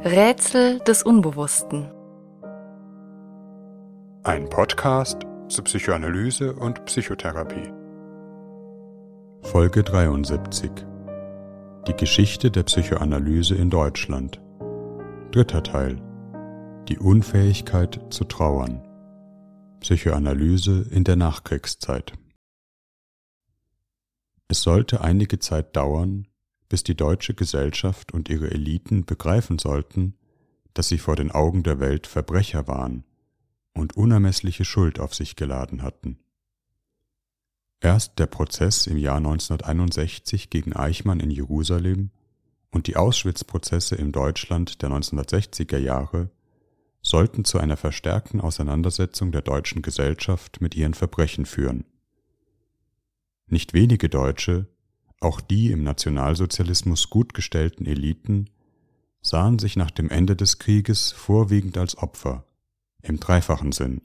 Rätsel des Unbewussten. Ein Podcast zur Psychoanalyse und Psychotherapie. Folge 73. Die Geschichte der Psychoanalyse in Deutschland. Dritter Teil. Die Unfähigkeit zu trauern. Psychoanalyse in der Nachkriegszeit. Es sollte einige Zeit dauern, bis die deutsche Gesellschaft und ihre Eliten begreifen sollten, dass sie vor den Augen der Welt Verbrecher waren und unermessliche Schuld auf sich geladen hatten. Erst der Prozess im Jahr 1961 gegen Eichmann in Jerusalem und die Auschwitz-Prozesse im Deutschland der 1960er Jahre sollten zu einer verstärkten Auseinandersetzung der deutschen Gesellschaft mit ihren Verbrechen führen. Nicht wenige Deutsche auch die im Nationalsozialismus gut gestellten Eliten sahen sich nach dem Ende des Krieges vorwiegend als Opfer, im dreifachen Sinn.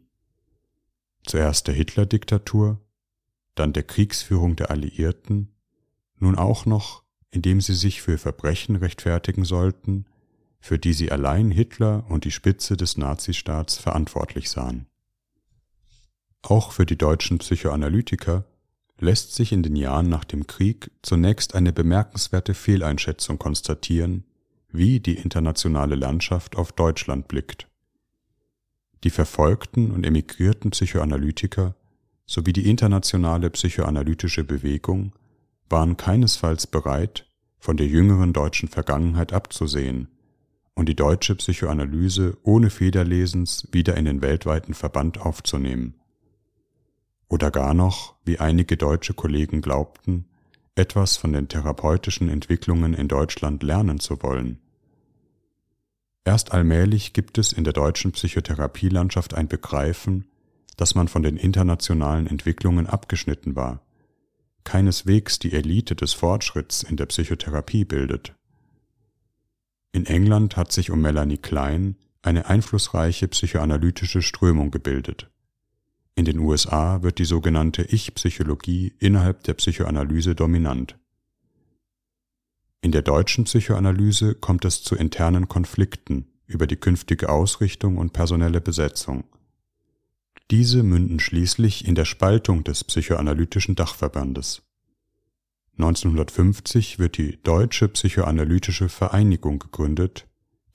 Zuerst der Hitler-Diktatur, dann der Kriegsführung der Alliierten, nun auch noch, indem sie sich für Verbrechen rechtfertigen sollten, für die sie allein Hitler und die Spitze des Nazistaats verantwortlich sahen. Auch für die deutschen Psychoanalytiker lässt sich in den Jahren nach dem Krieg zunächst eine bemerkenswerte Fehleinschätzung konstatieren, wie die internationale Landschaft auf Deutschland blickt. Die verfolgten und emigrierten Psychoanalytiker sowie die internationale psychoanalytische Bewegung waren keinesfalls bereit, von der jüngeren deutschen Vergangenheit abzusehen und die deutsche Psychoanalyse ohne Federlesens wieder in den weltweiten Verband aufzunehmen oder gar noch, wie einige deutsche Kollegen glaubten, etwas von den therapeutischen Entwicklungen in Deutschland lernen zu wollen. Erst allmählich gibt es in der deutschen Psychotherapielandschaft ein Begreifen, dass man von den internationalen Entwicklungen abgeschnitten war, keineswegs die Elite des Fortschritts in der Psychotherapie bildet. In England hat sich um Melanie Klein eine einflussreiche psychoanalytische Strömung gebildet. In den USA wird die sogenannte Ich-Psychologie innerhalb der Psychoanalyse dominant. In der deutschen Psychoanalyse kommt es zu internen Konflikten über die künftige Ausrichtung und personelle Besetzung. Diese münden schließlich in der Spaltung des psychoanalytischen Dachverbandes. 1950 wird die Deutsche Psychoanalytische Vereinigung gegründet,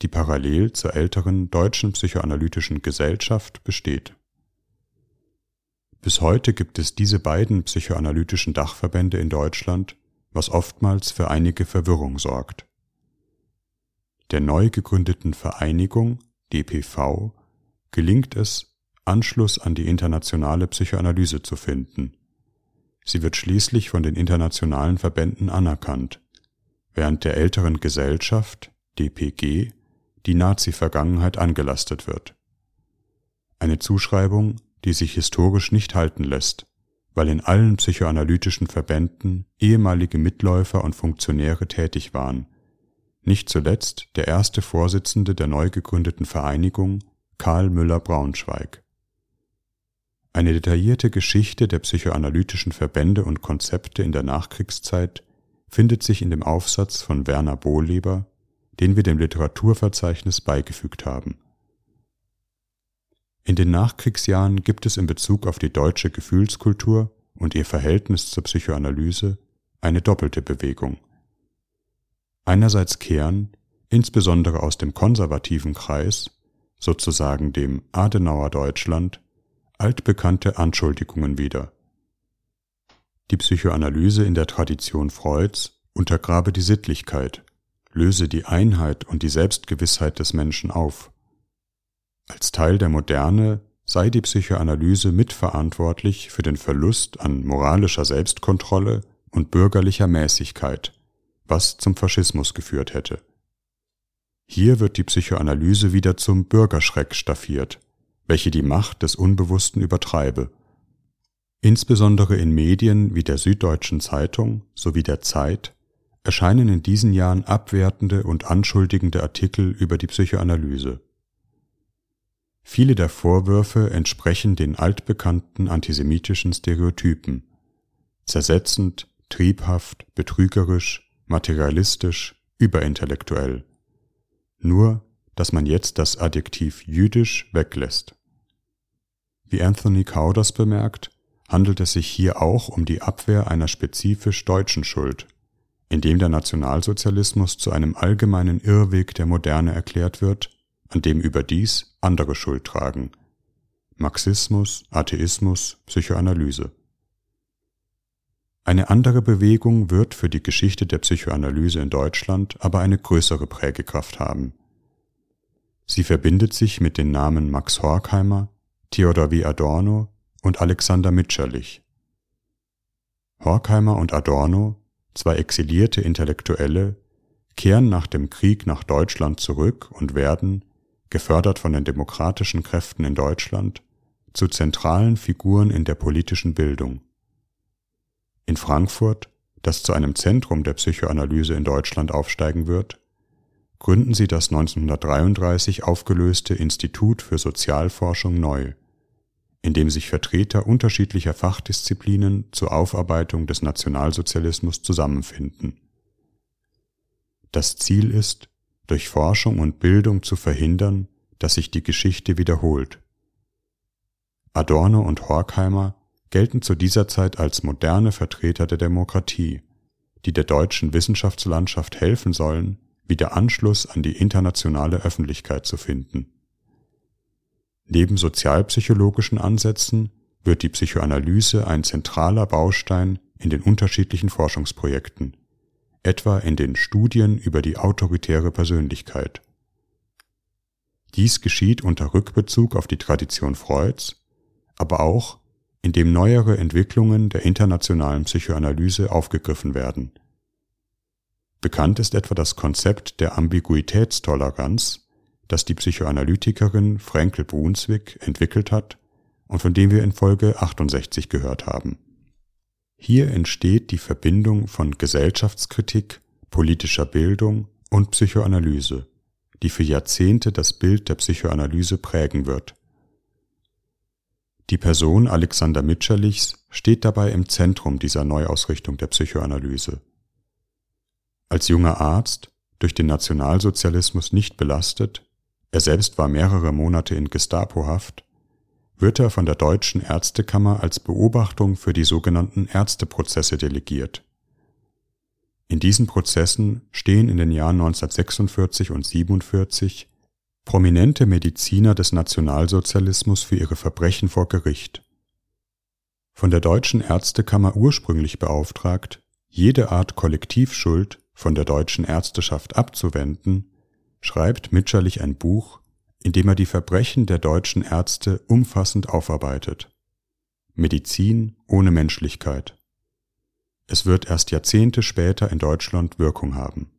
die parallel zur älteren Deutschen Psychoanalytischen Gesellschaft besteht bis heute gibt es diese beiden psychoanalytischen Dachverbände in Deutschland, was oftmals für einige Verwirrung sorgt. Der neu gegründeten Vereinigung DPV gelingt es, Anschluss an die internationale Psychoanalyse zu finden. Sie wird schließlich von den internationalen Verbänden anerkannt, während der älteren Gesellschaft DPG die Nazi-Vergangenheit angelastet wird. Eine Zuschreibung, die sich historisch nicht halten lässt, weil in allen psychoanalytischen Verbänden ehemalige Mitläufer und Funktionäre tätig waren, nicht zuletzt der erste Vorsitzende der neu gegründeten Vereinigung, Karl Müller-Braunschweig. Eine detaillierte Geschichte der psychoanalytischen Verbände und Konzepte in der Nachkriegszeit findet sich in dem Aufsatz von Werner Bohleber, den wir dem Literaturverzeichnis beigefügt haben in den Nachkriegsjahren gibt es in Bezug auf die deutsche Gefühlskultur und ihr Verhältnis zur Psychoanalyse eine doppelte Bewegung. Einerseits kehren, insbesondere aus dem konservativen Kreis, sozusagen dem Adenauer Deutschland, altbekannte Anschuldigungen wieder. Die Psychoanalyse in der Tradition Freuds untergrabe die Sittlichkeit, löse die Einheit und die Selbstgewissheit des Menschen auf als Teil der Moderne sei die Psychoanalyse mitverantwortlich für den Verlust an moralischer Selbstkontrolle und bürgerlicher Mäßigkeit, was zum Faschismus geführt hätte. Hier wird die Psychoanalyse wieder zum Bürgerschreck staffiert, welche die Macht des Unbewussten übertreibe. Insbesondere in Medien wie der Süddeutschen Zeitung sowie der Zeit erscheinen in diesen Jahren abwertende und anschuldigende Artikel über die Psychoanalyse. Viele der Vorwürfe entsprechen den altbekannten antisemitischen Stereotypen zersetzend, triebhaft, betrügerisch, materialistisch, überintellektuell. Nur dass man jetzt das Adjektiv jüdisch weglässt. Wie Anthony Cowders bemerkt, handelt es sich hier auch um die Abwehr einer spezifisch deutschen Schuld, indem der Nationalsozialismus zu einem allgemeinen Irrweg der Moderne erklärt wird, an dem überdies andere Schuld tragen. Marxismus, Atheismus, Psychoanalyse. Eine andere Bewegung wird für die Geschichte der Psychoanalyse in Deutschland aber eine größere Prägekraft haben. Sie verbindet sich mit den Namen Max Horkheimer, Theodor W. Adorno und Alexander Mitscherlich. Horkheimer und Adorno, zwei exilierte Intellektuelle, kehren nach dem Krieg nach Deutschland zurück und werden, gefördert von den demokratischen Kräften in Deutschland, zu zentralen Figuren in der politischen Bildung. In Frankfurt, das zu einem Zentrum der Psychoanalyse in Deutschland aufsteigen wird, gründen sie das 1933 aufgelöste Institut für Sozialforschung neu, in dem sich Vertreter unterschiedlicher Fachdisziplinen zur Aufarbeitung des Nationalsozialismus zusammenfinden. Das Ziel ist, durch Forschung und Bildung zu verhindern, dass sich die Geschichte wiederholt. Adorno und Horkheimer gelten zu dieser Zeit als moderne Vertreter der Demokratie, die der deutschen Wissenschaftslandschaft helfen sollen, wieder Anschluss an die internationale Öffentlichkeit zu finden. Neben sozialpsychologischen Ansätzen wird die Psychoanalyse ein zentraler Baustein in den unterschiedlichen Forschungsprojekten, etwa in den Studien über die autoritäre Persönlichkeit. Dies geschieht unter Rückbezug auf die Tradition Freuds, aber auch indem neuere Entwicklungen der internationalen Psychoanalyse aufgegriffen werden. Bekannt ist etwa das Konzept der Ambiguitätstoleranz, das die Psychoanalytikerin Frankel Brunswick entwickelt hat und von dem wir in Folge 68 gehört haben. Hier entsteht die Verbindung von Gesellschaftskritik, politischer Bildung und Psychoanalyse, die für Jahrzehnte das Bild der Psychoanalyse prägen wird. Die Person Alexander Mitscherlichs steht dabei im Zentrum dieser Neuausrichtung der Psychoanalyse. Als junger Arzt, durch den Nationalsozialismus nicht belastet, er selbst war mehrere Monate in Gestapohaft, wird er von der Deutschen Ärztekammer als Beobachtung für die sogenannten Ärzteprozesse delegiert. In diesen Prozessen stehen in den Jahren 1946 und 47 prominente Mediziner des Nationalsozialismus für ihre Verbrechen vor Gericht. Von der Deutschen Ärztekammer ursprünglich beauftragt, jede Art Kollektivschuld von der deutschen Ärzteschaft abzuwenden, schreibt Mitscherlich ein Buch, in dem er die Verbrechen der deutschen Ärzte umfassend aufarbeitet. Medizin ohne Menschlichkeit. Es wird erst Jahrzehnte später in Deutschland Wirkung haben.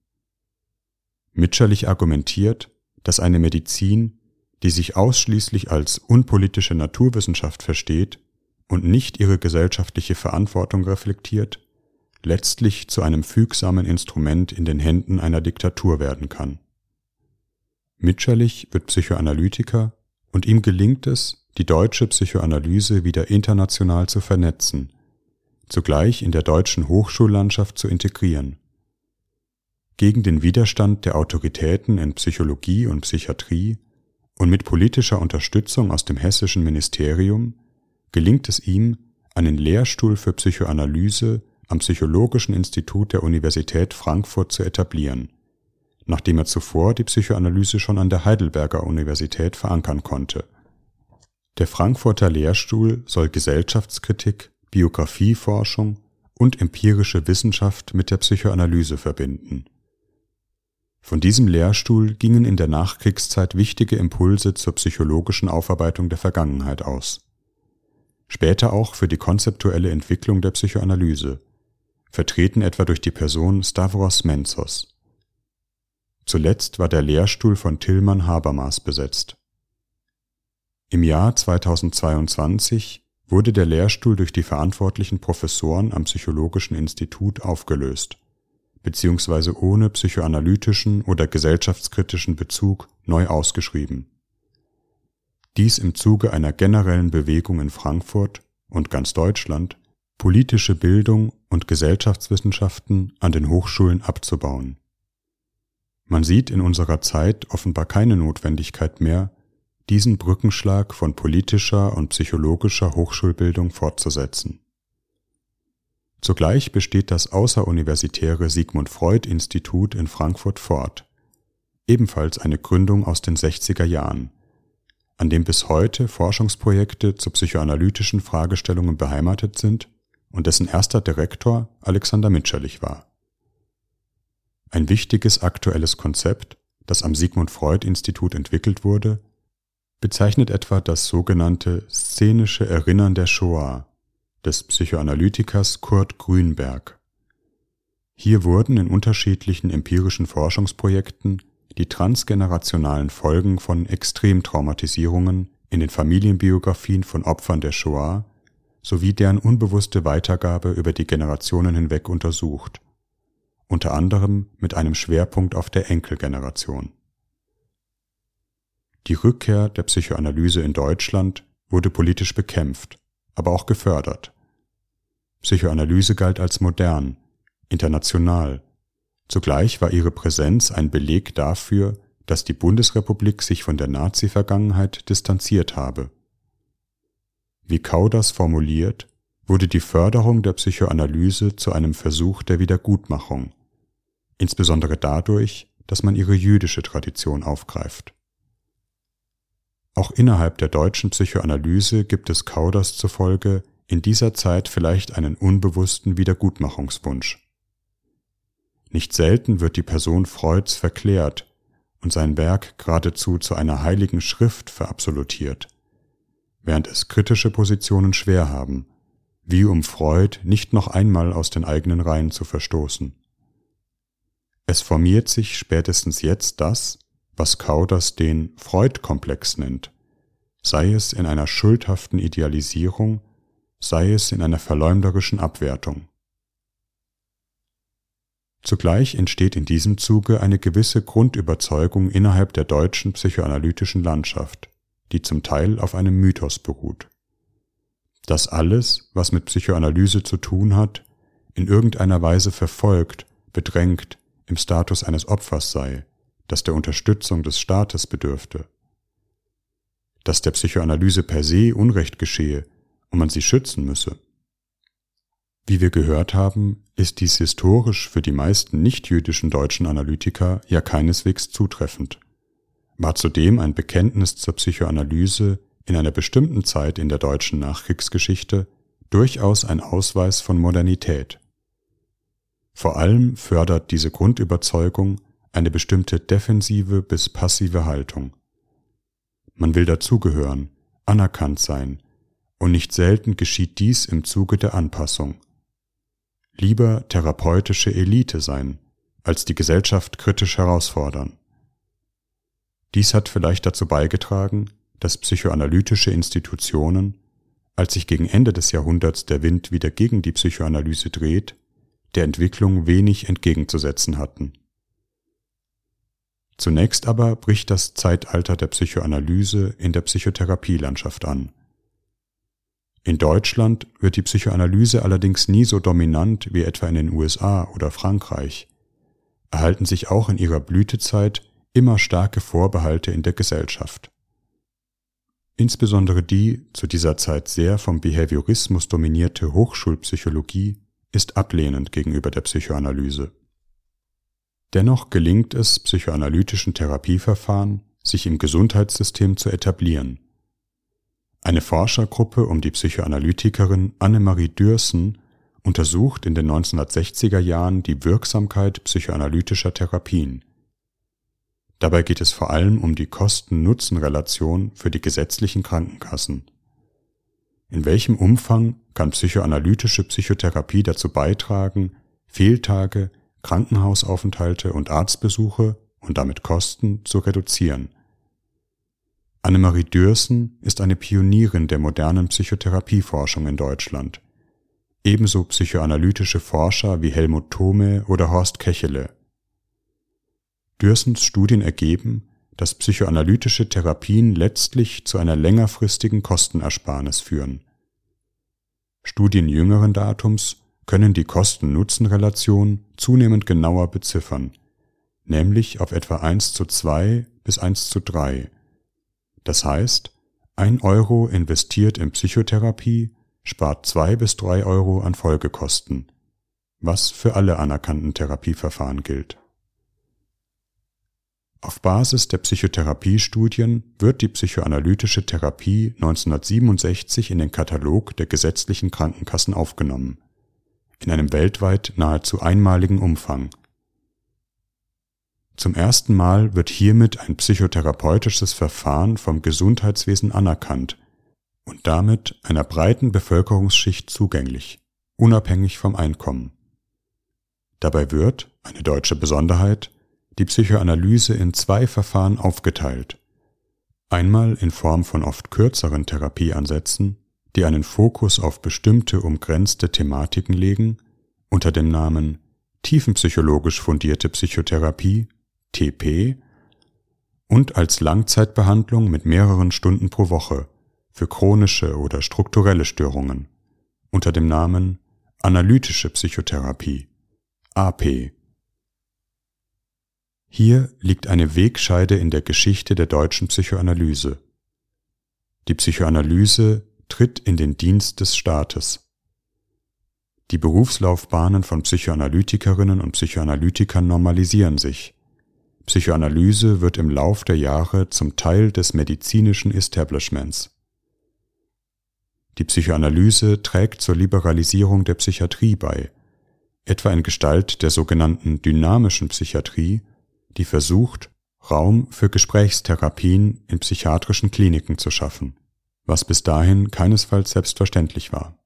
Mitscherlich argumentiert, dass eine Medizin, die sich ausschließlich als unpolitische Naturwissenschaft versteht und nicht ihre gesellschaftliche Verantwortung reflektiert, letztlich zu einem fügsamen Instrument in den Händen einer Diktatur werden kann. Mitscherlich wird Psychoanalytiker und ihm gelingt es, die deutsche Psychoanalyse wieder international zu vernetzen, zugleich in der deutschen Hochschullandschaft zu integrieren. Gegen den Widerstand der Autoritäten in Psychologie und Psychiatrie und mit politischer Unterstützung aus dem hessischen Ministerium gelingt es ihm, einen Lehrstuhl für Psychoanalyse am Psychologischen Institut der Universität Frankfurt zu etablieren nachdem er zuvor die Psychoanalyse schon an der Heidelberger Universität verankern konnte. Der Frankfurter Lehrstuhl soll Gesellschaftskritik, Biografieforschung und empirische Wissenschaft mit der Psychoanalyse verbinden. Von diesem Lehrstuhl gingen in der Nachkriegszeit wichtige Impulse zur psychologischen Aufarbeitung der Vergangenheit aus. Später auch für die konzeptuelle Entwicklung der Psychoanalyse, vertreten etwa durch die Person Stavros Menzos. Zuletzt war der Lehrstuhl von Tillmann Habermas besetzt. Im Jahr 2022 wurde der Lehrstuhl durch die verantwortlichen Professoren am Psychologischen Institut aufgelöst, beziehungsweise ohne psychoanalytischen oder gesellschaftskritischen Bezug neu ausgeschrieben. Dies im Zuge einer generellen Bewegung in Frankfurt und ganz Deutschland, politische Bildung und Gesellschaftswissenschaften an den Hochschulen abzubauen Man sieht in unserer Zeit offenbar keine Notwendigkeit mehr, diesen Brückenschlag von politischer und psychologischer Hochschulbildung fortzusetzen. Zugleich besteht das außeruniversitäre Sigmund Freud Institut in Frankfurt fort, ebenfalls eine Gründung aus den 60er Jahren, an dem bis heute Forschungsprojekte zu psychoanalytischen Fragestellungen beheimatet sind und dessen erster Direktor Alexander Mitscherlich war. Ein wichtiges aktuelles Konzept, das am Sigmund Freud Institut entwickelt wurde, bezeichnet etwa das sogenannte szenische Erinnern der Shoah des Psychoanalytikers Kurt Grünberg. Hier wurden in unterschiedlichen empirischen Forschungsprojekten die transgenerationalen Folgen von Extremtraumatisierungen in den Familienbiografien von Opfern der Shoah sowie deren unbewusste Weitergabe über die Generationen hinweg untersucht, unter anderem mit einem Schwerpunkt auf der Enkelgeneration. Die Rückkehr der Psychoanalyse in Deutschland wurde politisch bekämpft, aber auch gefördert. Psychoanalyse galt als modern, international. Zugleich war ihre Präsenz ein Beleg dafür, dass die Bundesrepublik sich von der Nazi-Vergangenheit distanziert habe. Wie Kauders formuliert, wurde die Förderung der Psychoanalyse zu einem Versuch der Wiedergutmachung, insbesondere dadurch, dass man ihre jüdische Tradition aufgreift. Auch innerhalb der deutschen Psychoanalyse gibt es Kauders zufolge in dieser Zeit vielleicht einen unbewussten Wiedergutmachungswunsch. Nicht selten wird die Person Freuds verklärt und sein Werk geradezu zu einer heiligen Schrift verabsolutiert, während es kritische Positionen schwer haben, wie um Freud nicht noch einmal aus den eigenen Reihen zu verstoßen. Es formiert sich spätestens jetzt das, was Kauders den Freud-Komplex nennt, sei es in einer schuldhaften Idealisierung, sei es in einer verleumderischen Abwertung. Zugleich entsteht in diesem Zuge eine gewisse Grundüberzeugung innerhalb der deutschen psychoanalytischen Landschaft, die zum Teil auf einem Mythos beruht. Dass alles, was mit Psychoanalyse zu tun hat, in irgendeiner Weise verfolgt, bedrängt, im Status eines Opfers sei, das der Unterstützung des Staates bedürfte. Dass der Psychoanalyse per se Unrecht geschehe und man sie schützen müsse. Wie wir gehört haben, ist dies historisch für die meisten nichtjüdischen deutschen Analytiker ja keineswegs zutreffend, war zudem ein Bekenntnis zur Psychoanalyse in einer bestimmten Zeit in der deutschen Nachkriegsgeschichte durchaus ein Ausweis von Modernität. Vor allem fördert diese Grundüberzeugung eine bestimmte defensive bis passive Haltung. Man will dazugehören, anerkannt sein, und nicht selten geschieht dies im Zuge der Anpassung. Lieber therapeutische Elite sein, als die Gesellschaft kritisch herausfordern. Dies hat vielleicht dazu beigetragen, dass psychoanalytische Institutionen, als sich gegen Ende des Jahrhunderts der Wind wieder gegen die Psychoanalyse dreht, der Entwicklung wenig entgegenzusetzen hatten. Zunächst aber bricht das Zeitalter der Psychoanalyse in der Psychotherapielandschaft an. In Deutschland wird die Psychoanalyse allerdings nie so dominant wie etwa in den USA oder Frankreich, erhalten sich auch in ihrer Blütezeit immer starke Vorbehalte in der Gesellschaft. Insbesondere die zu dieser Zeit sehr vom Behaviorismus dominierte Hochschulpsychologie ist ablehnend gegenüber der Psychoanalyse. Dennoch gelingt es psychoanalytischen Therapieverfahren, sich im Gesundheitssystem zu etablieren. Eine Forschergruppe um die Psychoanalytikerin Annemarie Dürsen untersucht in den 1960er Jahren die Wirksamkeit psychoanalytischer Therapien. Dabei geht es vor allem um die Kosten-Nutzen-Relation für die gesetzlichen Krankenkassen. In welchem Umfang kann psychoanalytische Psychotherapie dazu beitragen, Fehltage, Krankenhausaufenthalte und Arztbesuche und damit Kosten zu reduzieren. Annemarie Dürsen ist eine Pionierin der modernen Psychotherapieforschung in Deutschland. Ebenso psychoanalytische Forscher wie Helmut Thome oder Horst Kechele. Dürsens Studien ergeben, dass psychoanalytische Therapien letztlich zu einer längerfristigen Kostenersparnis führen. Studien jüngeren Datums können die Kosten-Nutzen-Relation zunehmend genauer beziffern, nämlich auf etwa 1 zu 2 bis 1 zu 3. Das heißt, ein Euro investiert in Psychotherapie spart zwei bis drei Euro an Folgekosten, was für alle anerkannten Therapieverfahren gilt. Auf Basis der Psychotherapiestudien wird die psychoanalytische Therapie 1967 in den Katalog der gesetzlichen Krankenkassen aufgenommen, in einem weltweit nahezu einmaligen Umfang. Zum ersten Mal wird hiermit ein psychotherapeutisches Verfahren vom Gesundheitswesen anerkannt und damit einer breiten Bevölkerungsschicht zugänglich, unabhängig vom Einkommen. Dabei wird, eine deutsche Besonderheit, die Psychoanalyse in zwei Verfahren aufgeteilt. Einmal in Form von oft kürzeren Therapieansätzen, die einen Fokus auf bestimmte umgrenzte Thematiken legen, unter dem Namen tiefenpsychologisch fundierte Psychotherapie, TP, und als Langzeitbehandlung mit mehreren Stunden pro Woche für chronische oder strukturelle Störungen, unter dem Namen analytische Psychotherapie, AP. Hier liegt eine Wegscheide in der Geschichte der deutschen Psychoanalyse. Die Psychoanalyse tritt in den Dienst des Staates. Die Berufslaufbahnen von Psychoanalytikerinnen und Psychoanalytikern normalisieren sich. Psychoanalyse wird im Lauf der Jahre zum Teil des medizinischen Establishments. Die Psychoanalyse trägt zur Liberalisierung der Psychiatrie bei, etwa in Gestalt der sogenannten dynamischen Psychiatrie die versucht, Raum für Gesprächstherapien in psychiatrischen Kliniken zu schaffen, was bis dahin keinesfalls selbstverständlich war.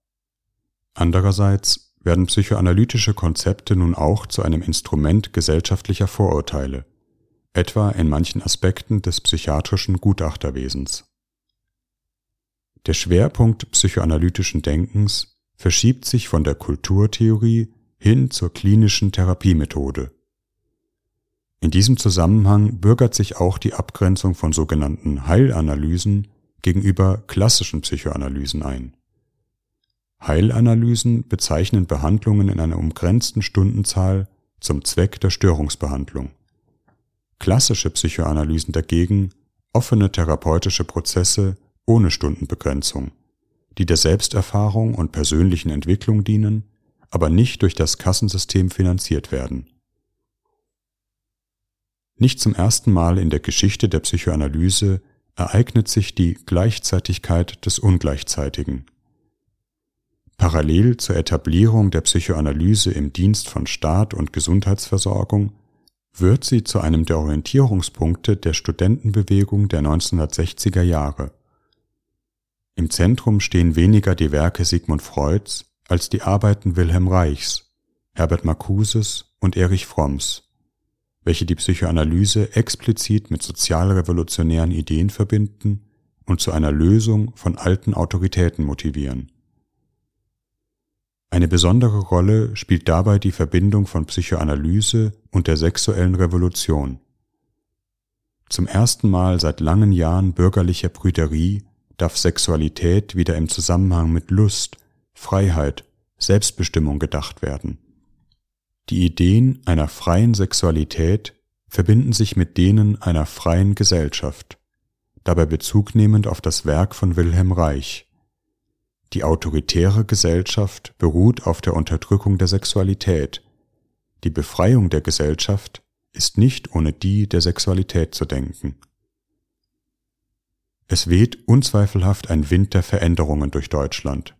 Andererseits werden psychoanalytische Konzepte nun auch zu einem Instrument gesellschaftlicher Vorurteile, etwa in manchen Aspekten des psychiatrischen Gutachterwesens. Der Schwerpunkt psychoanalytischen Denkens verschiebt sich von der Kulturtheorie hin zur klinischen Therapiemethode in diesem Zusammenhang bürgert sich auch die Abgrenzung von sogenannten Heilanalysen gegenüber klassischen Psychoanalysen ein. Heilanalysen bezeichnen Behandlungen in einer umgrenzten Stundenzahl zum Zweck der Störungsbehandlung. Klassische Psychoanalysen dagegen offene therapeutische Prozesse ohne Stundenbegrenzung, die der Selbsterfahrung und persönlichen Entwicklung dienen, aber nicht durch das Kassensystem finanziert werden. Nicht zum ersten Mal in der Geschichte der Psychoanalyse ereignet sich die Gleichzeitigkeit des Ungleichzeitigen. Parallel zur Etablierung der Psychoanalyse im Dienst von Staat und Gesundheitsversorgung wird sie zu einem der Orientierungspunkte der Studentenbewegung der 1960er Jahre. Im Zentrum stehen weniger die Werke Sigmund Freuds als die Arbeiten Wilhelm Reichs, Herbert Marcuses und Erich Fromms welche die Psychoanalyse explizit mit sozialrevolutionären Ideen verbinden und zu einer Lösung von alten Autoritäten motivieren. Eine besondere Rolle spielt dabei die Verbindung von Psychoanalyse und der sexuellen Revolution. Zum ersten Mal seit langen Jahren bürgerlicher Brüderie darf Sexualität wieder im Zusammenhang mit Lust, Freiheit, Selbstbestimmung gedacht werden. Die Ideen einer freien Sexualität verbinden sich mit denen einer freien Gesellschaft, dabei Bezug nehmend auf das Werk von Wilhelm Reich. Die autoritäre Gesellschaft beruht auf der Unterdrückung der Sexualität. Die Befreiung der Gesellschaft ist nicht ohne die der Sexualität zu denken. Es weht unzweifelhaft ein Wind der Veränderungen durch Deutschland.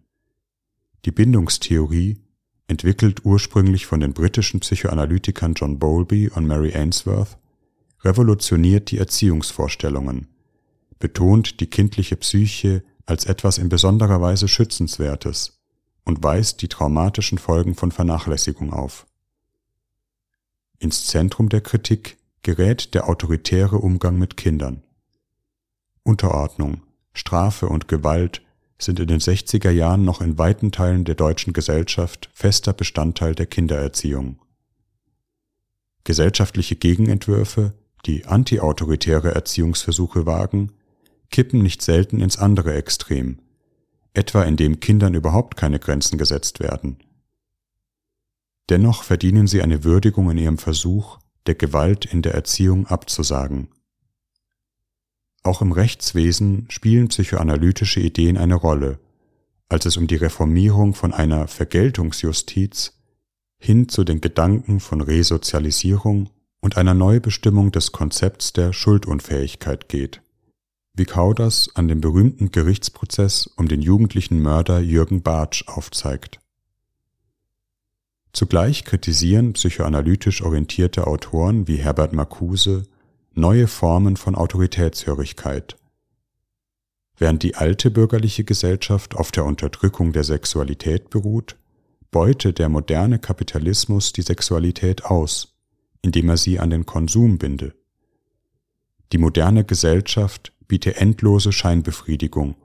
Die Bindungstheorie entwickelt ursprünglich von den britischen Psychoanalytikern John Bowlby und Mary Ainsworth, revolutioniert die Erziehungsvorstellungen, betont die kindliche Psyche als etwas in besonderer Weise Schützenswertes und weist die traumatischen Folgen von Vernachlässigung auf. Ins Zentrum der Kritik gerät der autoritäre Umgang mit Kindern. Unterordnung, Strafe und Gewalt sind in den 60er Jahren noch in weiten Teilen der deutschen Gesellschaft fester Bestandteil der Kindererziehung. Gesellschaftliche Gegenentwürfe, die antiautoritäre Erziehungsversuche wagen, kippen nicht selten ins andere Extrem, etwa indem Kindern überhaupt keine Grenzen gesetzt werden. Dennoch verdienen sie eine Würdigung in ihrem Versuch, der Gewalt in der Erziehung abzusagen. Auch im Rechtswesen spielen psychoanalytische Ideen eine Rolle, als es um die Reformierung von einer Vergeltungsjustiz hin zu den Gedanken von Resozialisierung und einer Neubestimmung des Konzepts der Schuldunfähigkeit geht, wie Kauders an dem berühmten Gerichtsprozess um den jugendlichen Mörder Jürgen Bartsch aufzeigt. Zugleich kritisieren psychoanalytisch orientierte Autoren wie Herbert Marcuse neue Formen von Autoritätshörigkeit. Während die alte bürgerliche Gesellschaft auf der Unterdrückung der Sexualität beruht, beute der moderne Kapitalismus die Sexualität aus, indem er sie an den Konsum binde. Die moderne Gesellschaft biete endlose Scheinbefriedigung,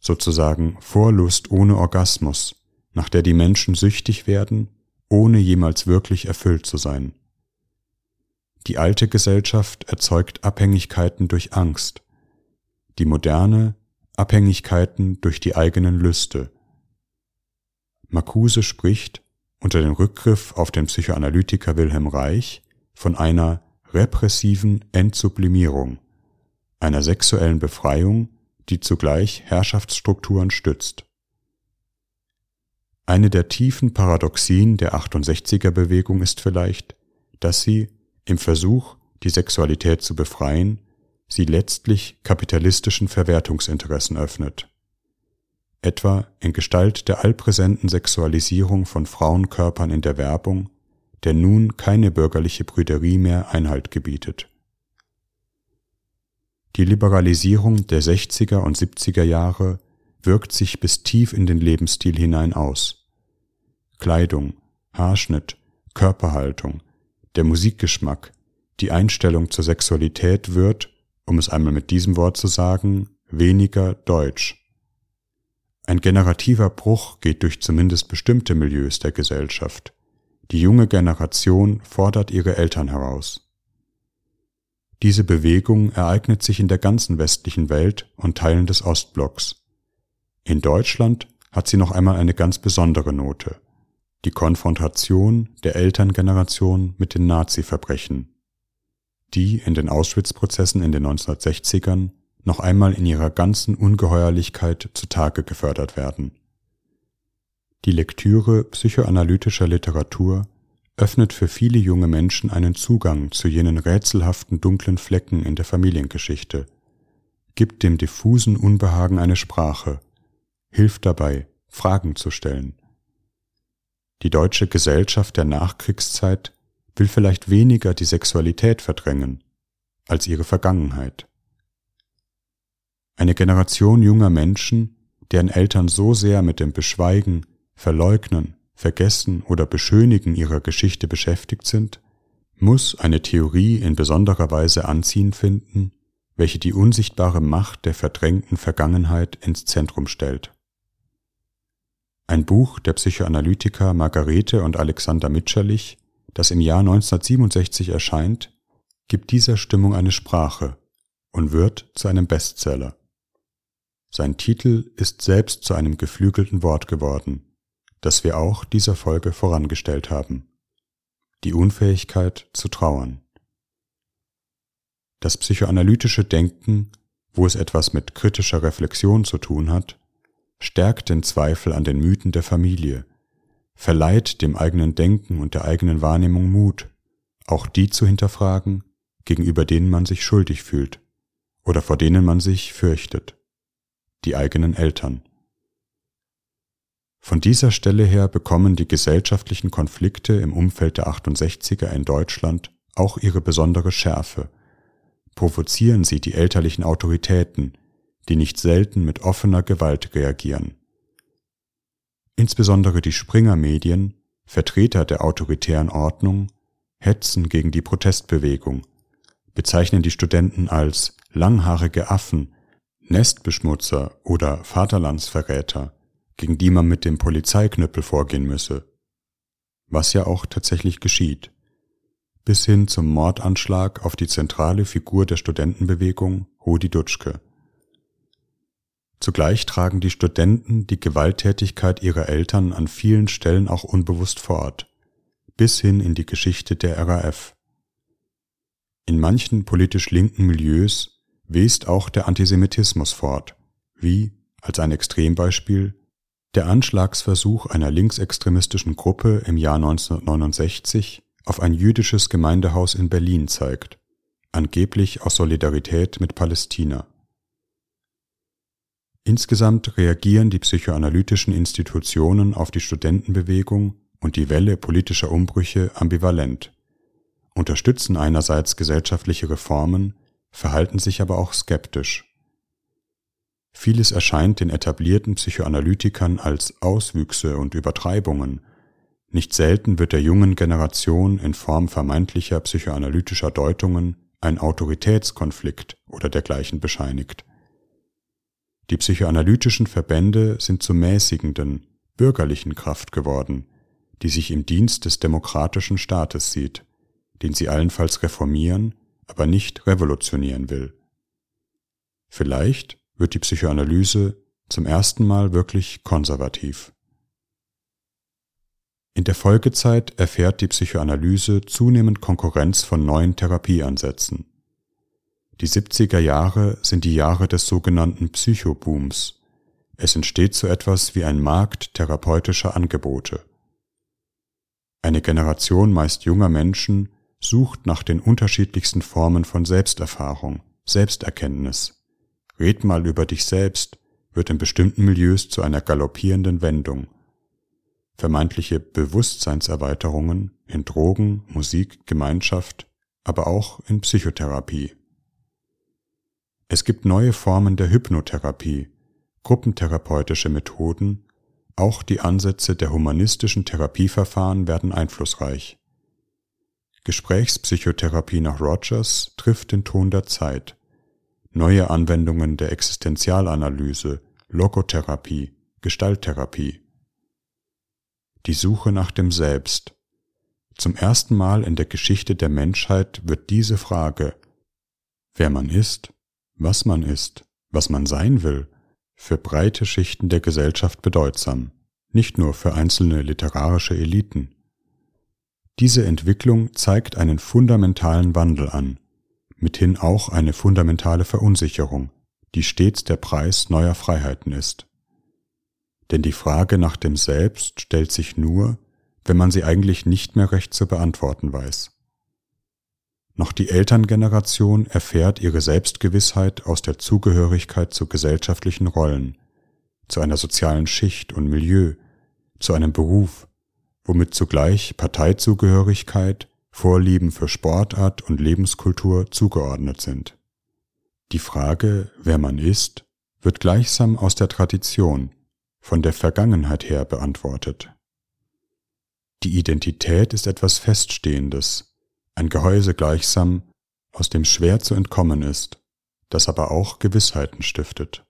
sozusagen Vorlust ohne Orgasmus, nach der die Menschen süchtig werden, ohne jemals wirklich erfüllt zu sein. Die alte Gesellschaft erzeugt Abhängigkeiten durch Angst, die moderne Abhängigkeiten durch die eigenen Lüste. Marcuse spricht unter dem Rückgriff auf den Psychoanalytiker Wilhelm Reich von einer repressiven Entsublimierung, einer sexuellen Befreiung, die zugleich Herrschaftsstrukturen stützt. Eine der tiefen Paradoxien der 68er Bewegung ist vielleicht, dass sie im Versuch, die Sexualität zu befreien, sie letztlich kapitalistischen Verwertungsinteressen öffnet. Etwa in Gestalt der allpräsenten Sexualisierung von Frauenkörpern in der Werbung, der nun keine bürgerliche Brüderie mehr Einhalt gebietet. Die Liberalisierung der 60er und 70er Jahre wirkt sich bis tief in den Lebensstil hinein aus. Kleidung, Haarschnitt, Körperhaltung, der Musikgeschmack, die Einstellung zur Sexualität wird, um es einmal mit diesem Wort zu sagen, weniger deutsch. Ein generativer Bruch geht durch zumindest bestimmte Milieus der Gesellschaft. Die junge Generation fordert ihre Eltern heraus. Diese Bewegung ereignet sich in der ganzen westlichen Welt und Teilen des Ostblocks. In Deutschland hat sie noch einmal eine ganz besondere Note die Konfrontation der Elterngeneration mit den Nazi-Verbrechen, die in den Auschwitz-Prozessen in den 1960ern noch einmal in ihrer ganzen Ungeheuerlichkeit zutage gefördert werden. Die Lektüre psychoanalytischer Literatur öffnet für viele junge Menschen einen Zugang zu jenen rätselhaften dunklen Flecken in der Familiengeschichte, gibt dem diffusen Unbehagen eine Sprache, hilft dabei, Fragen zu stellen die deutsche Gesellschaft der Nachkriegszeit will vielleicht weniger die Sexualität verdrängen als ihre Vergangenheit. Eine Generation junger Menschen, deren Eltern so sehr mit dem Beschweigen, Verleugnen, Vergessen oder Beschönigen ihrer Geschichte beschäftigt sind, muss eine Theorie in besonderer Weise Anziehen finden, welche die unsichtbare Macht der verdrängten Vergangenheit ins Zentrum stellt. Ein Buch der Psychoanalytiker Margarete und Alexander Mitscherlich, das im Jahr 1967 erscheint, gibt dieser Stimmung eine Sprache und wird zu einem Bestseller. Sein Titel ist selbst zu einem geflügelten Wort geworden, das wir auch dieser Folge vorangestellt haben. Die Unfähigkeit zu trauern. Das psychoanalytische Denken, wo es etwas mit kritischer Reflexion zu tun hat, stärkt den Zweifel an den Mythen der Familie, verleiht dem eigenen Denken und der eigenen Wahrnehmung Mut, auch die zu hinterfragen, gegenüber denen man sich schuldig fühlt oder vor denen man sich fürchtet, die eigenen Eltern. Von dieser Stelle her bekommen die gesellschaftlichen Konflikte im Umfeld der 68er in Deutschland auch ihre besondere Schärfe, provozieren sie die elterlichen Autoritäten, die nicht selten mit offener Gewalt reagieren. Insbesondere die Springer-Medien, Vertreter der autoritären Ordnung, hetzen gegen die Protestbewegung, bezeichnen die Studenten als langhaarige Affen, Nestbeschmutzer oder Vaterlandsverräter, gegen die man mit dem Polizeiknüppel vorgehen müsse. Was ja auch tatsächlich geschieht. Bis hin zum Mordanschlag auf die zentrale Figur der Studentenbewegung, Rudi Dutschke. Zugleich tragen die Studenten die Gewalttätigkeit ihrer Eltern an vielen Stellen auch unbewusst fort, bis hin in die Geschichte der RAF. In manchen politisch linken Milieus west auch der Antisemitismus fort, wie, als ein Extrembeispiel, der Anschlagsversuch einer linksextremistischen Gruppe im Jahr 1969 auf ein jüdisches Gemeindehaus in Berlin zeigt, angeblich aus Solidarität mit Palästina. Insgesamt reagieren die psychoanalytischen Institutionen auf die Studentenbewegung und die Welle politischer Umbrüche ambivalent, unterstützen einerseits gesellschaftliche Reformen, verhalten sich aber auch skeptisch. Vieles erscheint den etablierten Psychoanalytikern als Auswüchse und Übertreibungen, nicht selten wird der jungen Generation in Form vermeintlicher psychoanalytischer Deutungen ein Autoritätskonflikt oder dergleichen bescheinigt. Die psychoanalytischen Verbände sind zu mäßigenden, bürgerlichen Kraft geworden, die sich im Dienst des demokratischen Staates sieht, den sie allenfalls reformieren, aber nicht revolutionieren will. Vielleicht wird die Psychoanalyse zum ersten Mal wirklich konservativ. In der Folgezeit erfährt die Psychoanalyse zunehmend Konkurrenz von neuen Therapieansätzen. Die 70er Jahre sind die Jahre des sogenannten Psychobooms. Es entsteht so etwas wie ein Markt therapeutischer Angebote. Eine Generation meist junger Menschen sucht nach den unterschiedlichsten Formen von Selbsterfahrung, Selbsterkenntnis. Red mal über dich selbst wird in bestimmten Milieus zu einer galoppierenden Wendung. Vermeintliche Bewusstseinserweiterungen in Drogen, Musik, Gemeinschaft, aber auch in Psychotherapie. Es gibt neue Formen der Hypnotherapie, gruppentherapeutische Methoden, auch die Ansätze der humanistischen Therapieverfahren werden einflussreich. Gesprächspsychotherapie nach Rogers trifft den Ton der Zeit. Neue Anwendungen der Existenzialanalyse, Logotherapie, Gestalttherapie. Die Suche nach dem Selbst. Zum ersten Mal in der Geschichte der Menschheit wird diese Frage, wer man ist, was man ist, was man sein will, für breite Schichten der Gesellschaft bedeutsam, nicht nur für einzelne literarische Eliten. Diese Entwicklung zeigt einen fundamentalen Wandel an, mithin auch eine fundamentale Verunsicherung, die stets der Preis neuer Freiheiten ist. Denn die Frage nach dem Selbst stellt sich nur, wenn man sie eigentlich nicht mehr recht zu beantworten weiß. Noch die Elterngeneration erfährt ihre Selbstgewissheit aus der Zugehörigkeit zu gesellschaftlichen Rollen, zu einer sozialen Schicht und Milieu, zu einem Beruf, womit zugleich Parteizugehörigkeit, Vorlieben für Sportart und Lebenskultur zugeordnet sind. Die Frage, wer man ist, wird gleichsam aus der Tradition, von der Vergangenheit her beantwortet. Die Identität ist etwas Feststehendes, ein Gehäuse gleichsam, aus dem schwer zu entkommen ist, das aber auch Gewissheiten stiftet.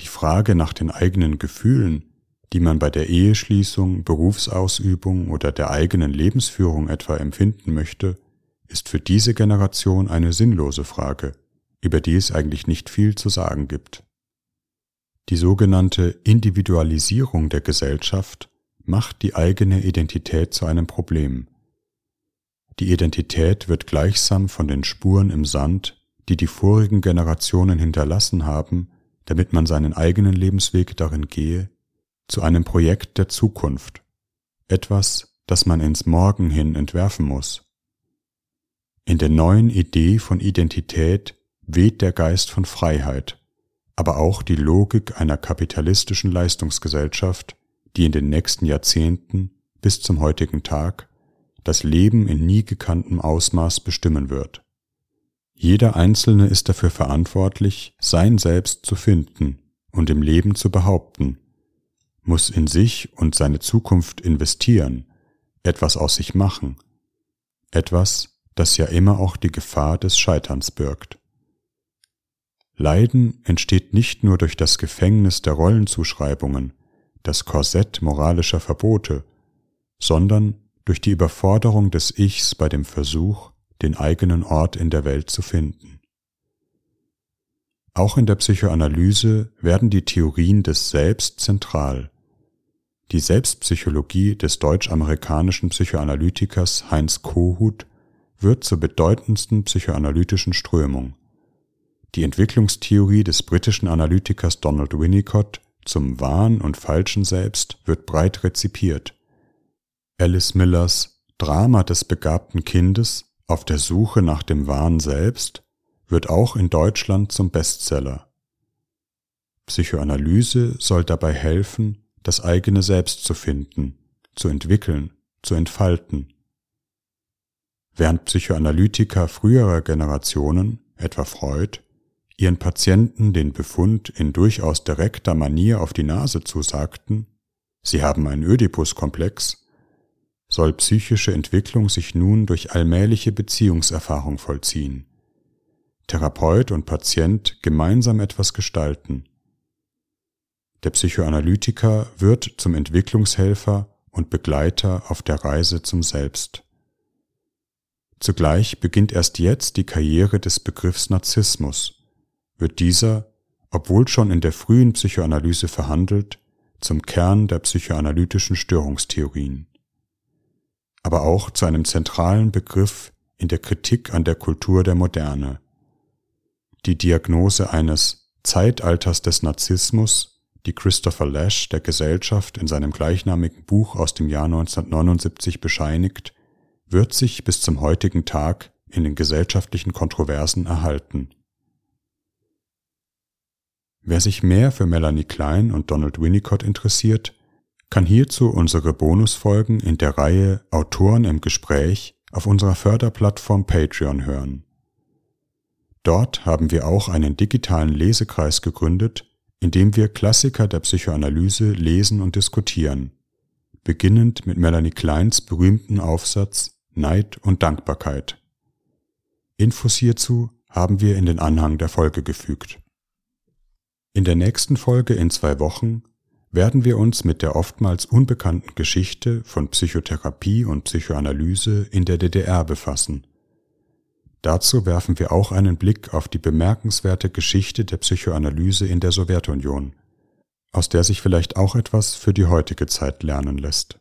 Die Frage nach den eigenen Gefühlen, die man bei der Eheschließung, Berufsausübung oder der eigenen Lebensführung etwa empfinden möchte, ist für diese Generation eine sinnlose Frage, über die es eigentlich nicht viel zu sagen gibt. Die sogenannte Individualisierung der Gesellschaft macht die eigene Identität zu einem Problem, die Identität wird gleichsam von den Spuren im Sand, die die vorigen Generationen hinterlassen haben, damit man seinen eigenen Lebensweg darin gehe, zu einem Projekt der Zukunft, etwas, das man ins Morgen hin entwerfen muss. In der neuen Idee von Identität weht der Geist von Freiheit, aber auch die Logik einer kapitalistischen Leistungsgesellschaft, die in den nächsten Jahrzehnten bis zum heutigen Tag das Leben in nie gekanntem Ausmaß bestimmen wird. Jeder Einzelne ist dafür verantwortlich, sein Selbst zu finden und im Leben zu behaupten, muss in sich und seine Zukunft investieren, etwas aus sich machen, etwas, das ja immer auch die Gefahr des Scheiterns birgt. Leiden entsteht nicht nur durch das Gefängnis der Rollenzuschreibungen, das Korsett moralischer Verbote, sondern durch die Überforderung des Ichs bei dem Versuch, den eigenen Ort in der Welt zu finden. Auch in der Psychoanalyse werden die Theorien des Selbst zentral. Die Selbstpsychologie des deutsch-amerikanischen Psychoanalytikers Heinz Kohut wird zur bedeutendsten psychoanalytischen Strömung. Die Entwicklungstheorie des britischen Analytikers Donald Winnicott zum wahren und falschen Selbst wird breit rezipiert. Alice Millers Drama des begabten Kindes auf der Suche nach dem wahren Selbst wird auch in Deutschland zum Bestseller. Psychoanalyse soll dabei helfen, das eigene Selbst zu finden, zu entwickeln, zu entfalten. Während Psychoanalytiker früherer Generationen, etwa Freud, ihren Patienten den Befund in durchaus direkter Manier auf die Nase zusagten, sie haben einen Ödipus-Komplex, soll psychische Entwicklung sich nun durch allmähliche Beziehungserfahrung vollziehen. Therapeut und Patient gemeinsam etwas gestalten. Der Psychoanalytiker wird zum Entwicklungshelfer und Begleiter auf der Reise zum Selbst. Zugleich beginnt erst jetzt die Karriere des Begriffs Narzissmus, wird dieser, obwohl schon in der frühen Psychoanalyse verhandelt, zum Kern der psychoanalytischen Störungstheorien, aber auch zu einem zentralen Begriff in der Kritik an der Kultur der Moderne. Die Diagnose eines Zeitalters des Narzissmus, die Christopher Lash der Gesellschaft in seinem gleichnamigen Buch aus dem Jahr 1979 bescheinigt, wird sich bis zum heutigen Tag in den gesellschaftlichen Kontroversen erhalten. Wer sich mehr für Melanie Klein und Donald Winnicott interessiert, kann hierzu unsere Bonusfolgen in der Reihe Autoren im Gespräch auf unserer Förderplattform Patreon hören. Dort haben wir auch einen digitalen Lesekreis gegründet, in dem wir Klassiker der Psychoanalyse lesen und diskutieren, beginnend mit Melanie Kleins berühmten Aufsatz Neid und Dankbarkeit. Infos hierzu haben wir in den Anhang der Folge gefügt. In der nächsten Folge in zwei Wochen werden wir uns mit der oftmals unbekannten Geschichte von Psychotherapie und Psychoanalyse in der DDR befassen. Dazu werfen wir auch einen Blick auf die bemerkenswerte Geschichte der Psychoanalyse in der Sowjetunion, aus der sich vielleicht auch etwas für die heutige Zeit lernen lässt.